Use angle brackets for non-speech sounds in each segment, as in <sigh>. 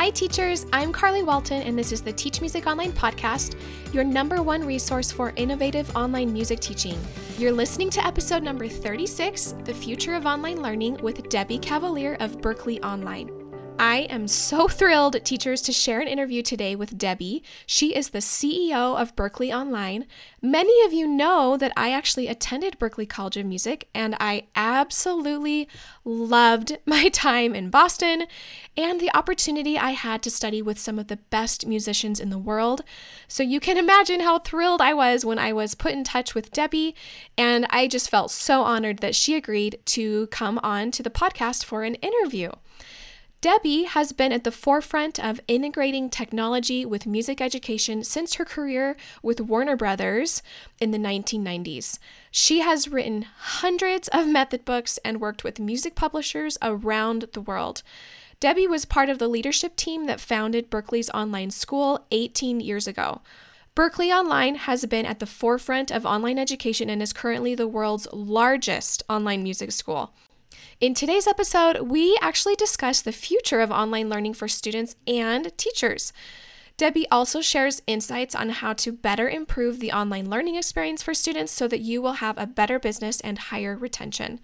Hi, teachers. I'm Carly Walton, and this is the Teach Music Online podcast, your number one resource for innovative online music teaching. You're listening to episode number 36 The Future of Online Learning with Debbie Cavalier of Berklee Online. I am so thrilled, teachers, to share an interview today with Debbie. She is the CEO of Berklee Online. Many of you know that I actually attended Berklee College of Music, and I absolutely loved <laughs> my time in Boston and the opportunity I had to study with some of the best musicians in the world. So you can imagine how thrilled I was when I was put in touch with Debbie, and I just felt so honored that she agreed to come on to the podcast for an interview. Debbie has been at the forefront of integrating technology with music education since her career with Warner Brothers in the 1990s. She has written hundreds of method books and worked with music publishers around the world. Debbie was part of the leadership team that founded Berklee's online school 18 years ago. Berklee Online has been at the forefront of online education and is currently the world's largest online music school. In today's episode, we actually discuss the future of online learning for students and teachers. Debbie also shares insights on how to better improve the online learning experience for students so that you will have a better business and higher retention.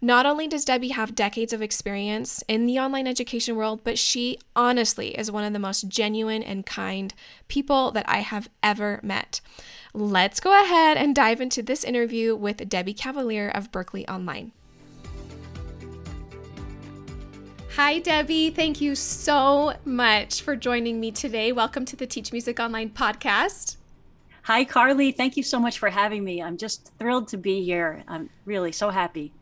Not only does Debbie have decades of experience in the online education world, but she honestly is one of the most genuine and kind people that I have ever met. Let's go ahead and dive into this interview with Debbie Cavalier of Berklee Online. Hi, Debbie. Thank you so much for joining me today. Welcome to the Teach Music Online podcast. Hi, Carly. Thank you so much for having me. I'm just thrilled to be here. I'm really so happy.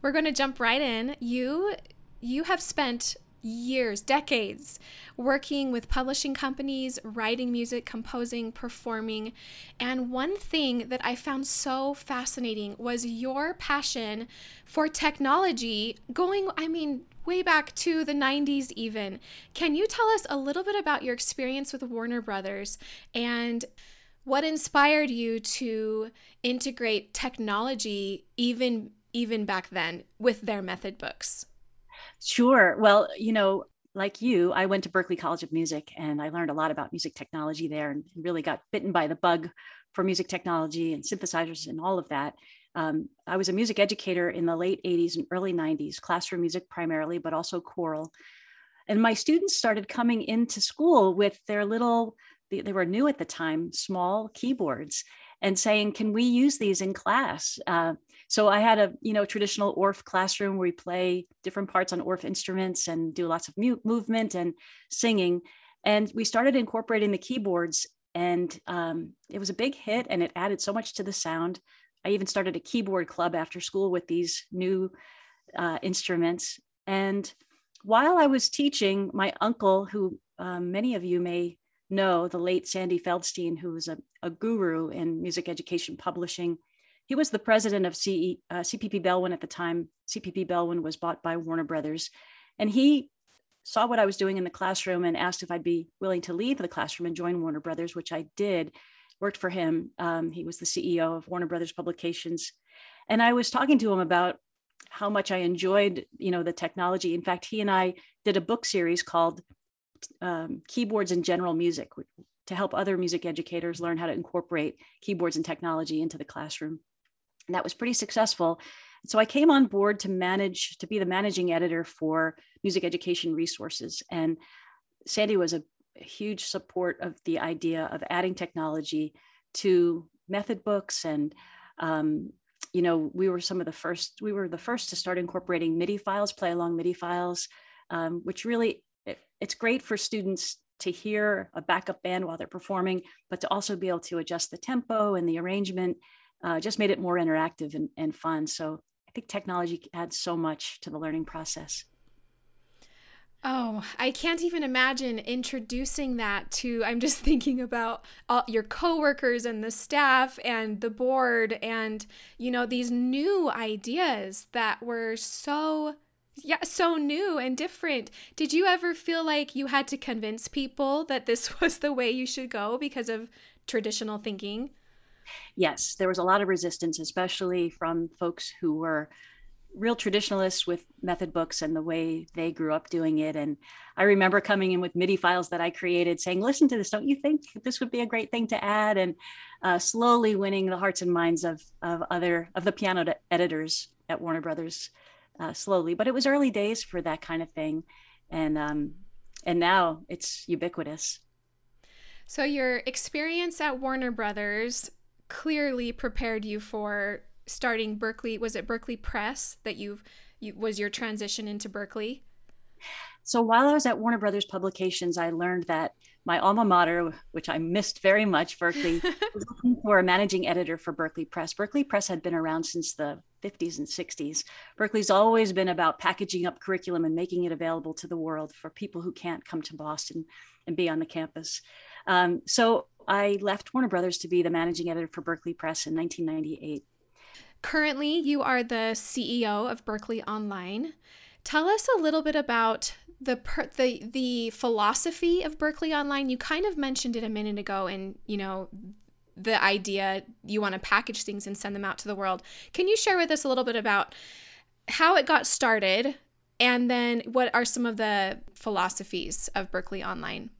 We're going to jump right in. You you have spent years, decades working with publishing companies, writing music, composing, performing. And one thing that I found so fascinating was your passion for technology going, I mean, way back to the 90s, even. Can you tell us a little bit about your experience with Warner Brothers and what inspired you to integrate technology even even back then with their method books? Sure. Well, you know, like you, I went to Berklee College of Music and I learned a lot about music technology there and really got bitten by the bug for music technology and synthesizers and all of that. Um, I was a music educator in the late 80s and early 90s, classroom music primarily, but also choral. And my students started coming into school with their little, they, were new at the time, small keyboards and saying, can we use these in class? Uh, so I had a, you know, traditional Orff classroom where we play different parts on Orff instruments and do lots of mute movement and singing. And we started incorporating the keyboards and um, it was a big hit and it added so much to the sound. I even started a keyboard club after school with these new uh, instruments. And while I was teaching, my uncle, who um, many of you may know, the late Sandy Feldstein, who was a, a guru in music education publishing, he was the president of CE, uh, CPP Belwin at the time. CPP Belwin was bought by Warner Brothers. And he saw what I was doing in the classroom and asked if I'd be willing to leave the classroom and join Warner Brothers, which I did. Worked for him. Um, he was the CEO of Warner Brothers Publications. And I was talking to him about how much I enjoyed, you know, the technology. In fact, he and I did a book series called um, Keyboards and General Music to help other music educators learn how to incorporate keyboards and technology into the classroom. And that was pretty successful. So I came on board to manage, to be the managing editor for music education resources. And Sandy was a, huge support of the idea of adding technology to method books and um, you know we were some of the first we were the first to start incorporating midi files play along midi files um, which really it, it's great for students to hear a backup band while they're performing but to also be able to adjust the tempo and the arrangement uh, just made it more interactive and, and fun. So I think technology adds so much to the learning process. Oh, I can't even imagine introducing that to. I'm just <laughs> thinking about all your coworkers and the staff and the board and, you know, these new ideas that were so, yeah, so new and different. Did you ever feel like you had to convince people that this <laughs> was the way you should go because of traditional thinking? Yes, there was a lot of resistance, especially from folks who were real traditionalists with method books and the way they grew up doing it. And I remember coming in with MIDI files that I created saying, listen to this, don't you think this would be a great thing to add? And uh, slowly winning the hearts and minds of, of other, of the piano editors at Warner Brothers uh, slowly. But it was early days for that kind of thing. And, um, and now it's ubiquitous. So your experience at Warner Brothers clearly prepared you for starting Berklee. Was it Berklee Press that you've you, was your transition into Berklee? So while I was at Warner Brothers Publications, I learned that my alma mater, which I missed very much, Berklee, <laughs> was looking for a managing editor for Berklee Press. Berklee Press had been around since the 50s and 60s. Berklee's always been about packaging up curriculum and making it available to the world for people who can't come to Boston and be on the campus. Um, so I left Warner Brothers to be the managing editor for Berklee Press in 1998. Currently, you are the CEO of Berklee Online. Tell us a little bit about the per- the the philosophy of Berklee Online. You kind of mentioned it a minute ago, and you know the idea you want to package things and send them out to the world. Can you share with us a little bit about how it got started, and then what are some of the philosophies of Berkeley Online?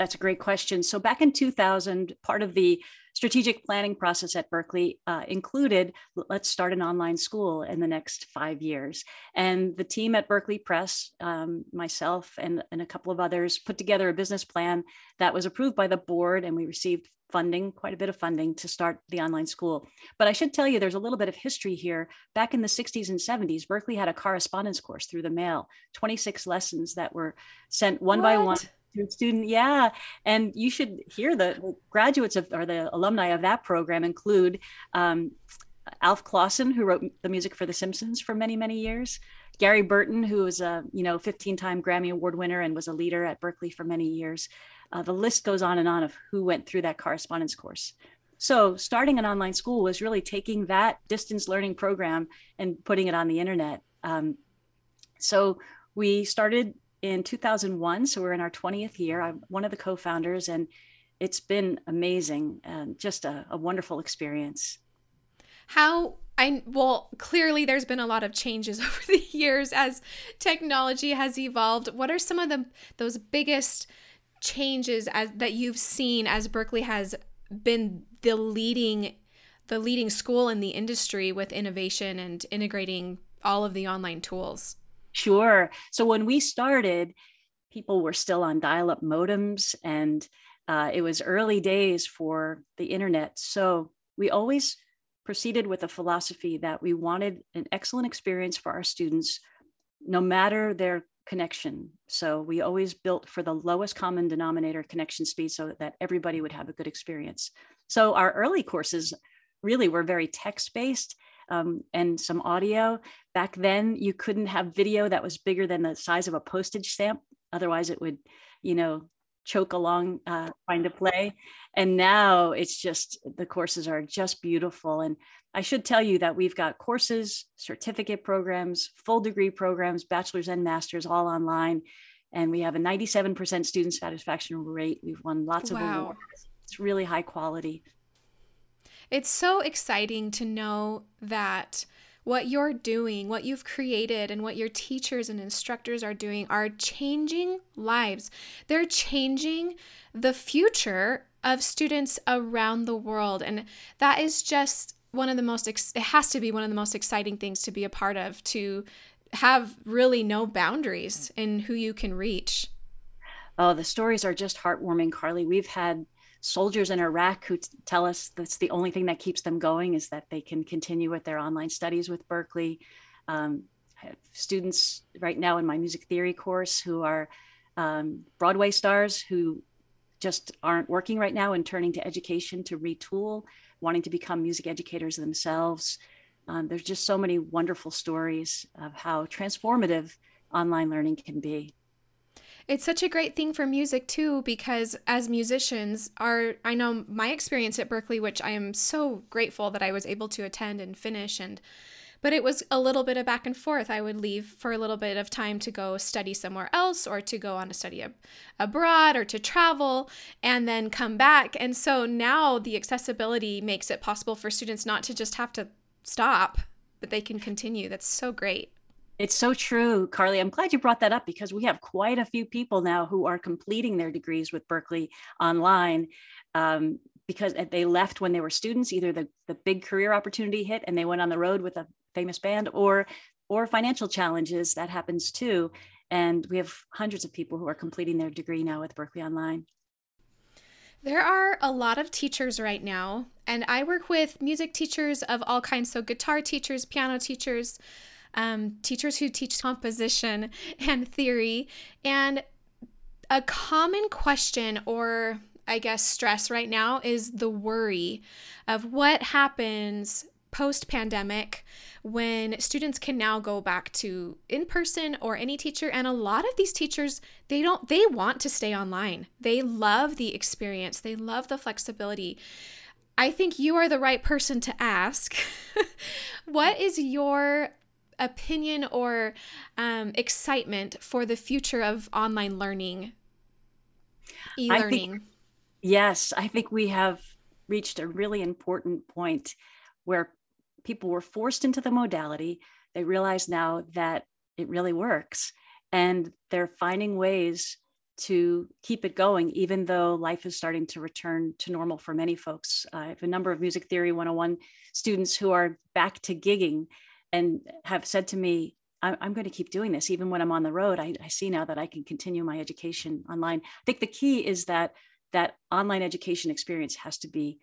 That's a great question. So back in 2000, part of the strategic planning process at Berklee uh, included let's start an online school in the next five years. And the team at Berklee Press, um, myself and, and a couple of others, put together a business plan that was approved by the board, and we received funding, quite a bit of funding to start the online school. But I should tell you, there's a little bit of history here. Back in the 60s and 70s, Berklee had a correspondence course through the mail, 26 lessons that were sent one what? by one student yeah. And you should hear the graduates of or the alumni of that program include um, alf clausen who wrote the music for the simpsons for many many years. Gary burton who was a you know 15 time grammy award winner and was a leader at Berklee for many years. Uh, the list goes on and on of who went through that correspondence course. So starting an online school was really taking that distance learning program and putting it on the internet. Um, so we started in 2001. So we're in our 20th year. I'm one of the co founders, and it's been amazing and just a, a, wonderful experience. How I well, clearly there's been a lot of changes <laughs> over the years as technology has evolved. What are some of the those biggest changes as that you've seen as Berklee has been the leading the leading school in the industry with innovation and integrating all of the online tools? Sure. So when we started, people were still on dial up modems and uh, it was early days for the internet. So we always proceeded with a philosophy that we wanted an excellent experience for our students, no matter their connection. So we always built for the lowest common denominator connection speed so that everybody would have a good experience. So our early courses really were very text based um, and some audio. Back then, you couldn't have video that was bigger than the size of a postage stamp. Otherwise, it would, you know, choke along uh, trying to play. And now it's just the courses are just beautiful. And I should tell you that we've got courses, certificate programs, full degree programs, bachelor's and master's all online. And we have a 97% student satisfaction rate. We've won lots of awards. It's really high quality. It's so exciting to know that what you're doing, what you've created, and what your teachers and instructors are doing are changing lives. They're changing the future of students around the world. And that is just one of the most, it has to be one of the most exciting things to be a part of, to have really no boundaries in who you can reach. Oh, the stories are just heartwarming, Carly. We've had soldiers in Iraq who t- tell us that's the only thing that keeps them going is that they can continue with their online studies with Berklee. Um, students right now in my music theory course who are um, Broadway stars who just aren't working right now and turning to education to retool, wanting to become music educators themselves. Um, there's just so many wonderful stories of how transformative online learning can be. It's such a great thing for music too because as musicians are I know my experience at Berklee which I am so grateful that I was able to attend and finish and but it was a little bit of back and forth. I would leave for a little bit of time to go study somewhere else or to go on a study ab- abroad or to travel and then come back. And so now the accessibility makes it possible for students not to just have to stop but they can continue. That's so great. It's so true, Carly. I'm glad you brought that up because we have quite a few people now who are completing their degrees with Berklee online um, because they left when they were students. Either the, the big career opportunity hit and they went on the road with a famous band, or or financial challenges that happens too. And we have hundreds of people who are completing their degree now with Berklee Online. There are a lot of teachers right now, and I work with music teachers of all kinds. So, guitar teachers, piano teachers, um, teachers who teach composition <laughs> and theory. And a common question or I guess stress right now is the worry of what happens post pandemic when students can now go back to in person or any teacher. And a lot of these teachers they don't they want to stay online. They love the experience. They love the flexibility. I think you are the right person to ask <laughs> what is your opinion or um, excitement for the future of online learning, e learning? Yes, I think we have reached a really important point where people were forced into the modality. They realize now that it really works and they're finding ways to keep it going, even though life is starting to return to normal for many folks. I have a number of Music Theory 101 students who are back to gigging and have said to me, I'm, going to keep doing this even when I'm on the road. I, I see now that I can continue my education online. I think the key is that that online education experience has to be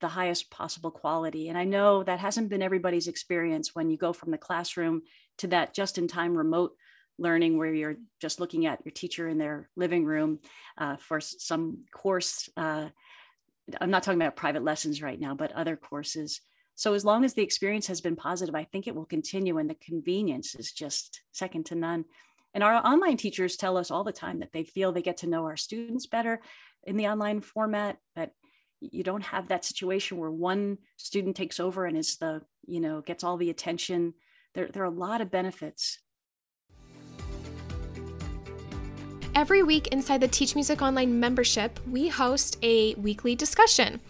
the highest possible quality. And I know that hasn't been everybody's experience when you go from the classroom to that just in time remote learning where you're just looking at your teacher in their living room uh, for some course. Uh, I'm not talking about private lessons right now, but other courses. So as long as the experience has been positive, I think it will continue and the convenience is just second to none. And our online teachers tell us all the time that they feel they get to know our students better in the online format, that you don't have that situation where one student takes over and is the, you know, gets all the attention. There, there are a lot of benefits Every week inside the Teach Music Online membership, we host a weekly discussion.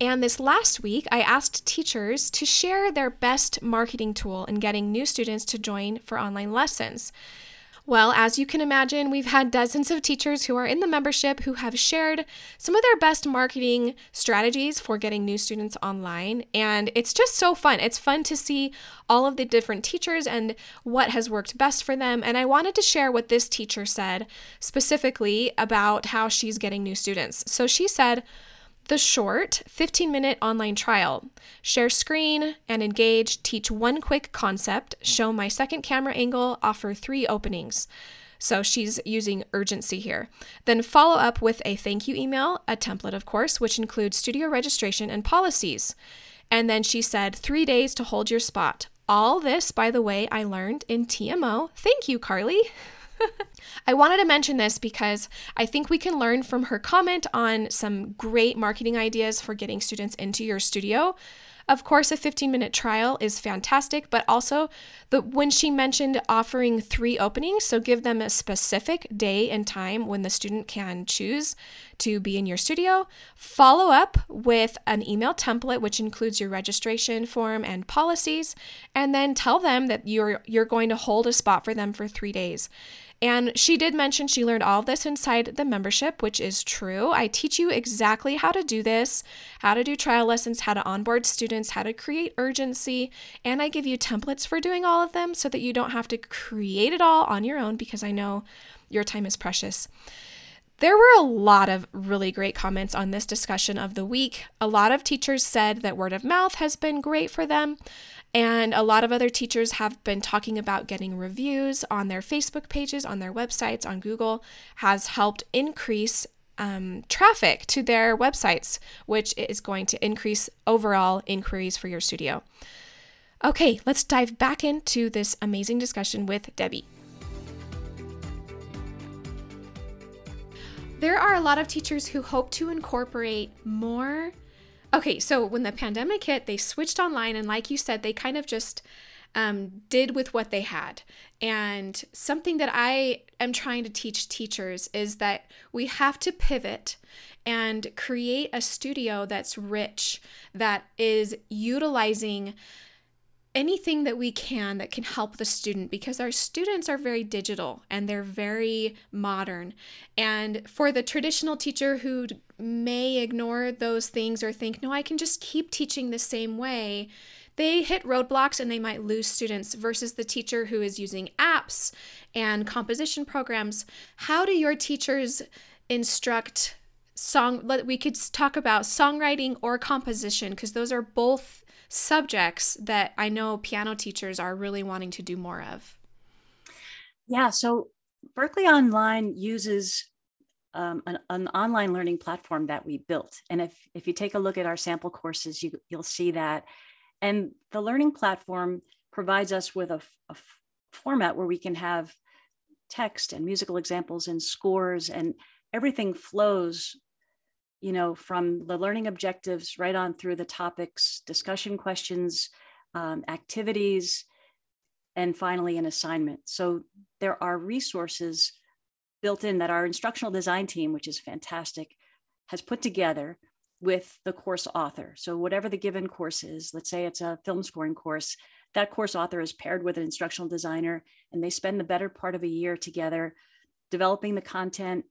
And this last week, I asked teachers to share their best marketing tool in getting new students to join for online lessons. Well, as you can imagine, we've had dozens of teachers who are in the membership who have shared some of their best marketing strategies for getting new students online. And it's just so fun. It's fun to see all of the different teachers and what has worked best for them. And I wanted to share what this teacher said specifically about how she's getting new students. So she said, the short 15 minute online trial. Share screen and engage, teach one quick concept, show my second camera angle, offer three openings. So she's using urgency here. Then follow up with a thank you email, a template, of course, which includes studio registration and policies. And then she said, three days to hold your spot. All this, by the way, I learned in TMO. Thank you, Carly. <laughs> I wanted to mention this because I think we can learn from her comment on some great marketing ideas for getting students into your studio. Of course, a 15 minute trial is fantastic, but also the when she mentioned offering three openings, so give them a specific day and time when the student can choose to be in your studio. Follow up with an email template which includes your registration form and policies, and then tell them that you're you're going to hold a spot for them for 3 days. And she did mention she learned all of this inside the membership, which is true. I teach you exactly how to do this, how to do trial lessons, how to onboard students, how to create urgency, and I give you templates for doing all of them so that you don't have to create it all on your own because I know your time is precious. There were a lot of really great comments on this discussion of the week. A lot of teachers said that word of mouth has been great for them. And a lot of other teachers have been talking about getting reviews on their Facebook pages, on their websites, on Google, has helped increase um, traffic to their websites, which is going to increase overall inquiries for your studio. Okay, let's dive back into this amazing discussion with Debbie. There are a lot of teachers who hope to incorporate more Okay, so when the pandemic hit, they switched online, and like you said, they kind of just um, did with what they had. And something that I am trying to teach teachers is that we have to pivot and create a studio that's rich, that is utilizing anything that we can that can help the student because our students are very digital and they're very modern. And for the traditional teacher who may ignore those things or think, no, I can just keep teaching the same way, they hit roadblocks and they might lose students versus the teacher who is using apps and composition programs. How do your teachers instruct song we could talk about songwriting or composition because those are both subjects that I know piano teachers are really wanting to do more of. Yeah, so Berklee Online uses um, an, an, online learning platform that we built. And if, if you take a look at our sample courses, you, you'll see that. And the learning platform provides us with a, a format where we can have text and musical examples and scores and everything flows you know, from the learning objectives right on through the topics, discussion questions, um, activities, and finally an assignment. So there are resources built in that our instructional design team, which is fantastic, has put together with the course author. So whatever the given course is, let's say it's a film scoring course, that course author is paired with an instructional designer, and they spend the better part of a year together developing the content,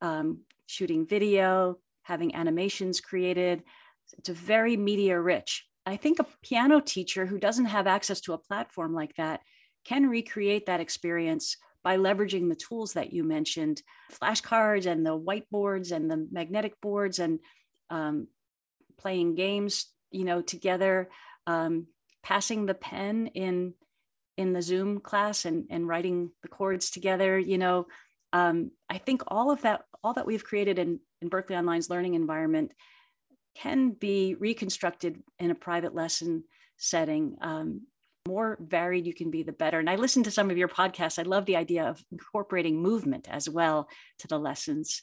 um, shooting video, having animations created. It's a very media rich. I think a piano teacher who doesn't have access to a platform like that can recreate that experience by leveraging the tools that you mentioned flashcards and the whiteboards and the magnetic boards and um, playing games you know together um, passing the pen in in the zoom class and, and writing the chords together you know um, i think all of that all that we've created in in Berklee Online's learning environment can be reconstructed in a private lesson setting. Um, more varied you can be, the better. And I listened to some of your podcasts. I love the idea of incorporating movement as well to the lessons.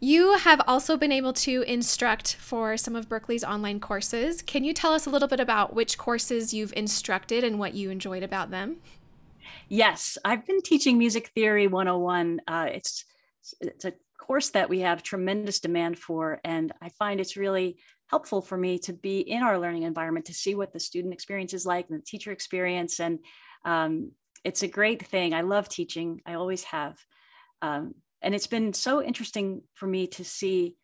You have also been able to instruct for some of Berklee's online courses. Can you tell us a little bit about which courses you've instructed and what you enjoyed about them? Yes, I've been teaching Music Theory 101. Uh, it's it's a course that we have tremendous demand for. And I find it's really helpful for me to be in our learning environment to see what the student experience is like and the teacher experience. And um, it's a great thing. I love teaching, I always have. Um, and it's been so interesting for me to see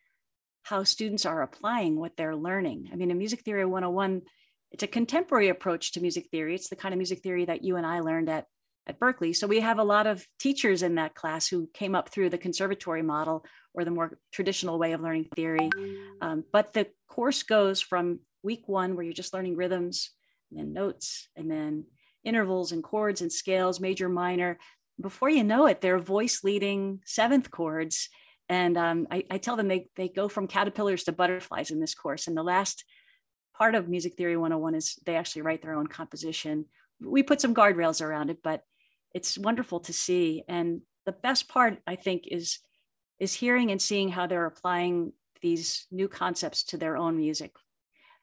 how students are applying what they're learning. I mean, in Music Theory 101, it's a contemporary approach to music theory. It's the kind of music theory that you and I learned at at Berklee. So we have a lot of teachers in that class who came up through the conservatory model or the more traditional way of learning theory. Um, but the course goes from week one, where you're just learning rhythms, and then notes, and then intervals and chords and scales, major, minor. Before you know it, they're voice leading seventh chords. And um, I, I tell them they, they go from caterpillars to butterflies in this course. And the last part of Music Theory 101 is they actually write their own composition. We put some guardrails around it, but it's wonderful to see. And the best part, I think, is is hearing and seeing how they're applying these new concepts to their own music.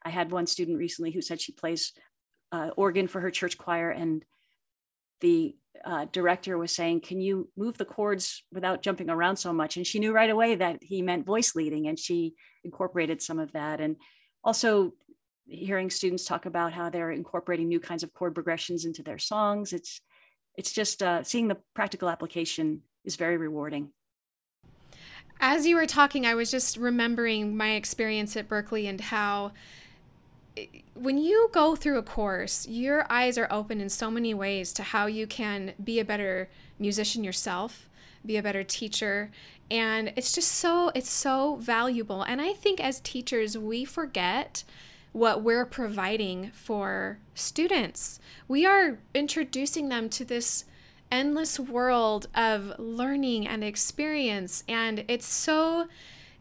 I had one student recently who said she plays uh, organ for her church choir, and the uh, director was saying, "Can you move the chords without jumping around so much?" And she knew right away that he meant voice leading, and she incorporated some of that. And also hearing students talk about how they're incorporating new kinds of chord progressions into their songs. It's it's just uh, seeing the practical application is very rewarding. As you were talking, I was just remembering my experience at Berklee and how when you go through a course, your eyes are open in so many ways to how you can be a better musician yourself, be a better teacher, and it's just so it's so valuable. And I think as teachers, we forget what we're providing for students. We are introducing them to this endless world of learning and experience and it's so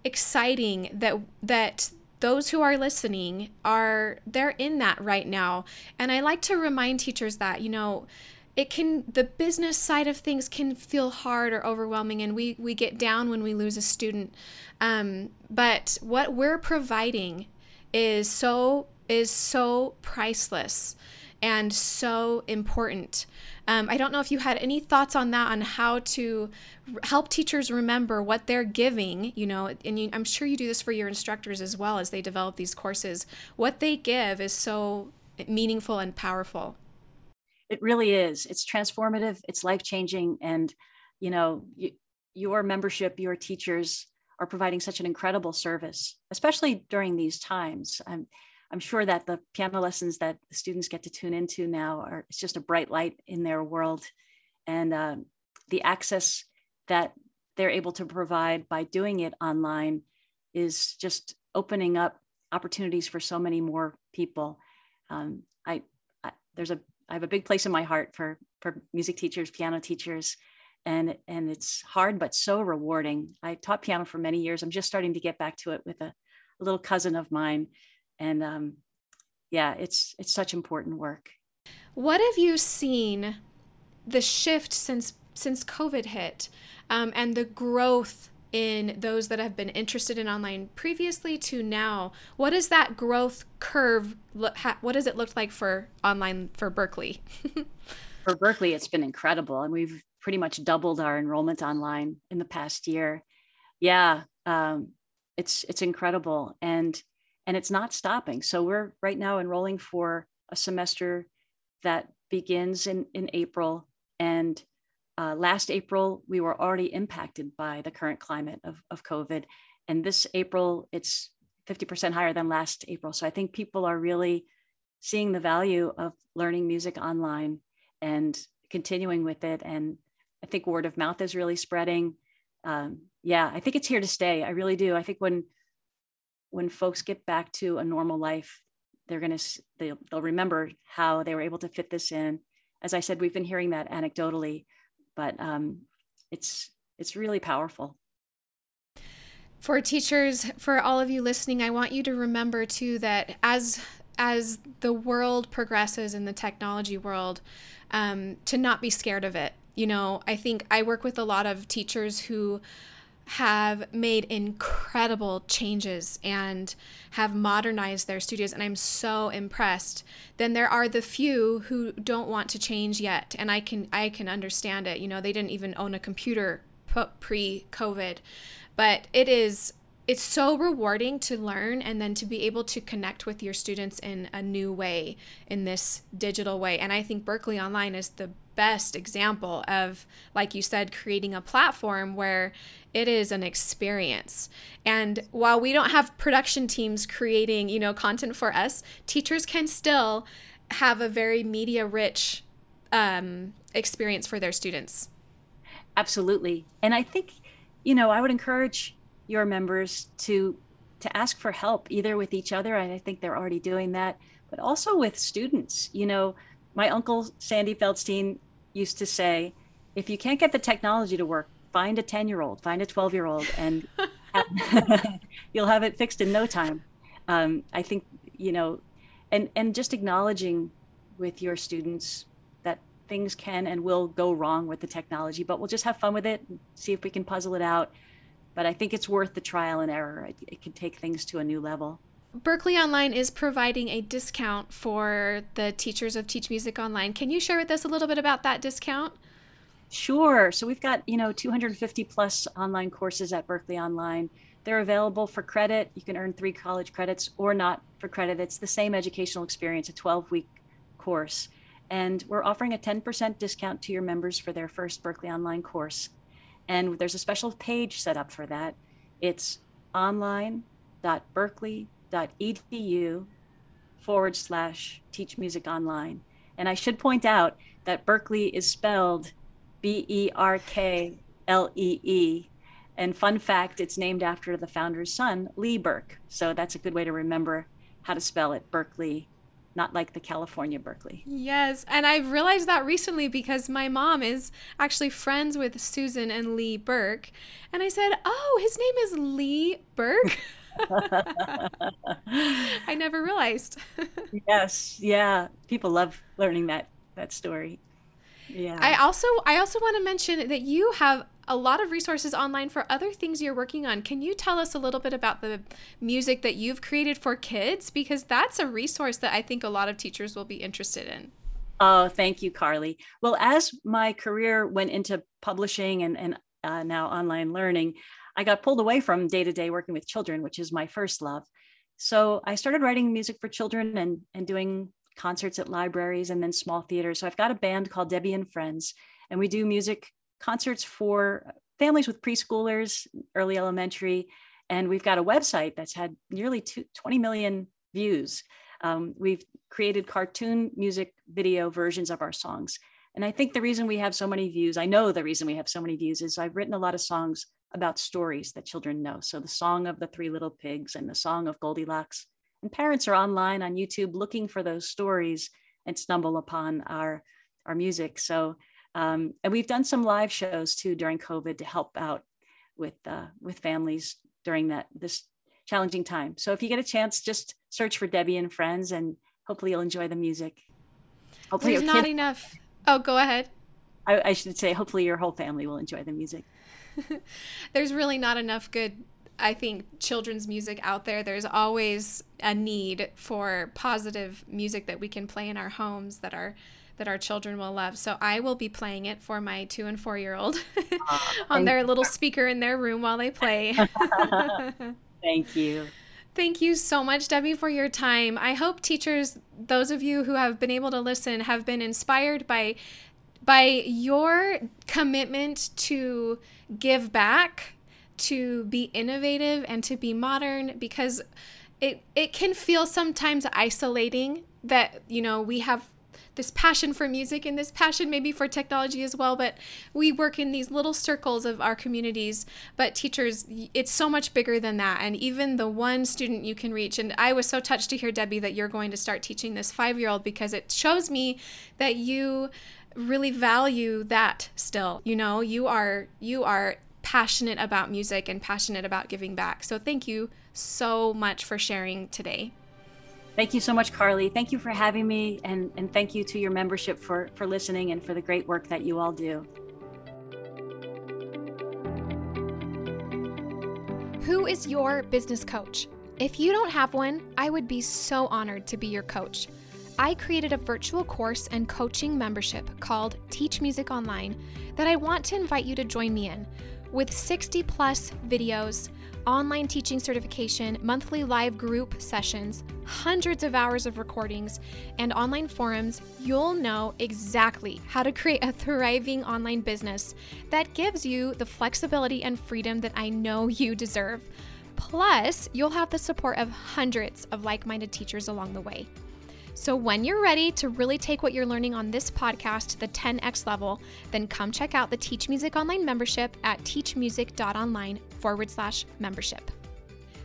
exciting that that those who are listening are they're in that right now and i like to remind teachers that you know it can the business side of things can feel hard or overwhelming and we we get down when we lose a student um, but what we're providing is so is so priceless and so important. Um, I don't know if you had any thoughts on that, on how to help teachers remember what they're giving, you know, and you, I'm sure you do this for your instructors as well as they develop these courses. What they give is so meaningful and powerful. it really is. It's transformative. It's life changing, and you know, you, your membership, your teachers are providing such an incredible service, especially during these times. I'm, I'm sure that the piano lessons that the students get to tune into now are it's just a bright light in their world, and uh, the access that they're able to provide by doing it online is just opening up opportunities for so many more people. Um, I, I, there's a I have a big place in my heart for for music teachers, piano teachers, and and it's hard but so rewarding. I taught piano for many years. I'm just starting to get back to it with a, a little cousin of mine, and um, yeah, it's it's such important work. What have you seen the shift since since COVID hit, um, and the growth in those that have been interested in online previously to now what does that growth curve look what does it look like for online for Berklee? <laughs> for Berklee, it's been incredible and we've pretty much doubled our enrollment online in the past year yeah um, it's it's incredible and and it's not stopping so we're right now enrolling for a semester that begins in in april and uh, last April, we were already impacted by the current climate of, of COVID. And this April, it's 50% higher than last April. So I think people are really seeing the value of learning music online and continuing with it. And I think word of mouth is really spreading. Um, yeah, I think it's here to stay. I really do. I think when when folks get back to a normal life, they're gonna they'll, they'll remember how they were able to fit this in. As I said, we've been hearing that anecdotally but um, it's it's really powerful for teachers for all of you listening i want you to remember too that as as the world progresses in the technology world um, to not be scared of it you know i think i work with a lot of teachers who have made incredible changes and have modernized their studios and I'm so impressed. Then there are the few who don't want to change yet and I can I can understand it. You know, they didn't even own a computer pre-COVID. But it is it's so rewarding to learn and then to be able to connect with your students in a new way in this digital way. And I think berklee Online is the best example of, like you said, creating a platform where it is an experience. And while we don't have production teams creating, you know, content for us, teachers can still have a very media rich um, experience for their students. Absolutely. And I think, you know, I would encourage your members to to ask for help either with each other and i think they're already doing that but also with students you know my uncle sandy feldstein used to say if you can't get the technology to work find a 10 year old find a 12 year old and <laughs> you'll have it fixed in no time um, i think you know and and just acknowledging with your students that things can and will go wrong with the technology but we'll just have fun with it see if we can puzzle it out but I think it's worth the trial and error. It, it can take things to a new level. Berklee Online is providing a discount for the teachers of Teach Music Online. Can you share with us a little bit about that discount? Sure. So we've got, you know, 250 plus online courses at Berklee Online. They're available for credit. You can earn three college credits or not for credit. It's the same educational experience, a 12 week course. And we're offering a 10% discount to your members for their first Berklee Online course. And there's a special page set up for that. It's online.berklee.edu forward slash teach music online. And I should point out that Berklee is spelled B E R K L E E. And fun fact, it's named after the founder's son, Lee Berk. So that's a good way to remember how to spell it Berklee, not like the California Berkeley. Yes, and I've realized that recently because my mom is actually friends with Susan and Lee Berk, and I said, "Oh, his name is Lee Berk." <laughs> <laughs> I never realized. <laughs> yes, yeah, people love learning that that story. Yeah. I also I also want to mention that you have a lot of resources online for other things you're working on. Can you tell us a little bit about the music that you've created for kids? Because that's a resource that I think a lot of teachers will be interested in. Oh, thank you, Carly. Well, as my career went into publishing and, and uh, now online learning, I got pulled away from day to day working with children, which is my first love. So I started writing music for children and, and doing concerts at libraries and then small theaters. So I've got a band called Debbie and Friends, and we do music concerts for families with preschoolers, early elementary. And we've got a website that's had nearly two, 20 million views. Um, we've created cartoon music video versions of our songs. And I think the reason we have so many views, I know the reason we have so many views is I've written a lot of songs about stories that children know. So the song of the three little pigs and the song of Goldilocks. And parents are online on YouTube looking for those stories and stumble upon our, our music. So, um, and we've done some live shows too during COVID to help out with, uh, with families during that, this challenging time. So if you get a chance, just search for Debbie and Friends and hopefully you'll enjoy the music. Hopefully There's not enough. Oh, go ahead. I, I should say, hopefully your whole family will enjoy the music. <laughs> There's really not enough good I think children's music out there, there's always a need for positive music that we can play in our homes that our that our children will love. So I will be playing it for my two and four year old <laughs> on their little speaker in their room while they play. <laughs> Thank you. Thank you so much, Debbie, for your time. I hope teachers, those of you who have been able to listen, have been inspired by by your commitment to give back, to be innovative and to be modern because it it can feel sometimes isolating that, you know, we have this passion for music and this passion maybe for technology as well but we work in these little circles of our communities. But teachers it's so much bigger than that. And even the one student you can reach and i was so touched to hear debbie that you're going to start teaching this five year old because it shows me that you really value that still you know you are you are passionate about music and passionate about giving back so thank you so much for sharing today Thank you so much, Carly. Thank you for having me, and, and thank you to your membership for, for listening and for the great work that you all do. Who is your business coach? If you don't have one, I would be so honored to be your coach. I created a virtual course and coaching membership called Teach Music Online that I want to invite you to join me in. With 60 plus videos, online teaching certification, monthly live group sessions, hundreds of hours of recordings, and online forums, you'll know exactly how to create a thriving online business that gives you the flexibility and freedom that I know you deserve. Plus, you'll have the support of hundreds of like minded teachers along the way. So, when you're ready to really take what you're learning on this podcast to the 10x level, then come check out the Teach Music Online membership at teachmusic.online forward slash membership.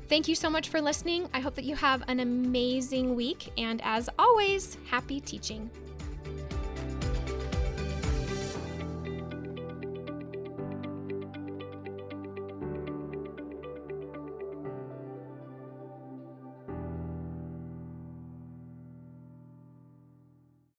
Thank you so much for listening. I hope that you have an amazing week. And as always, happy teaching.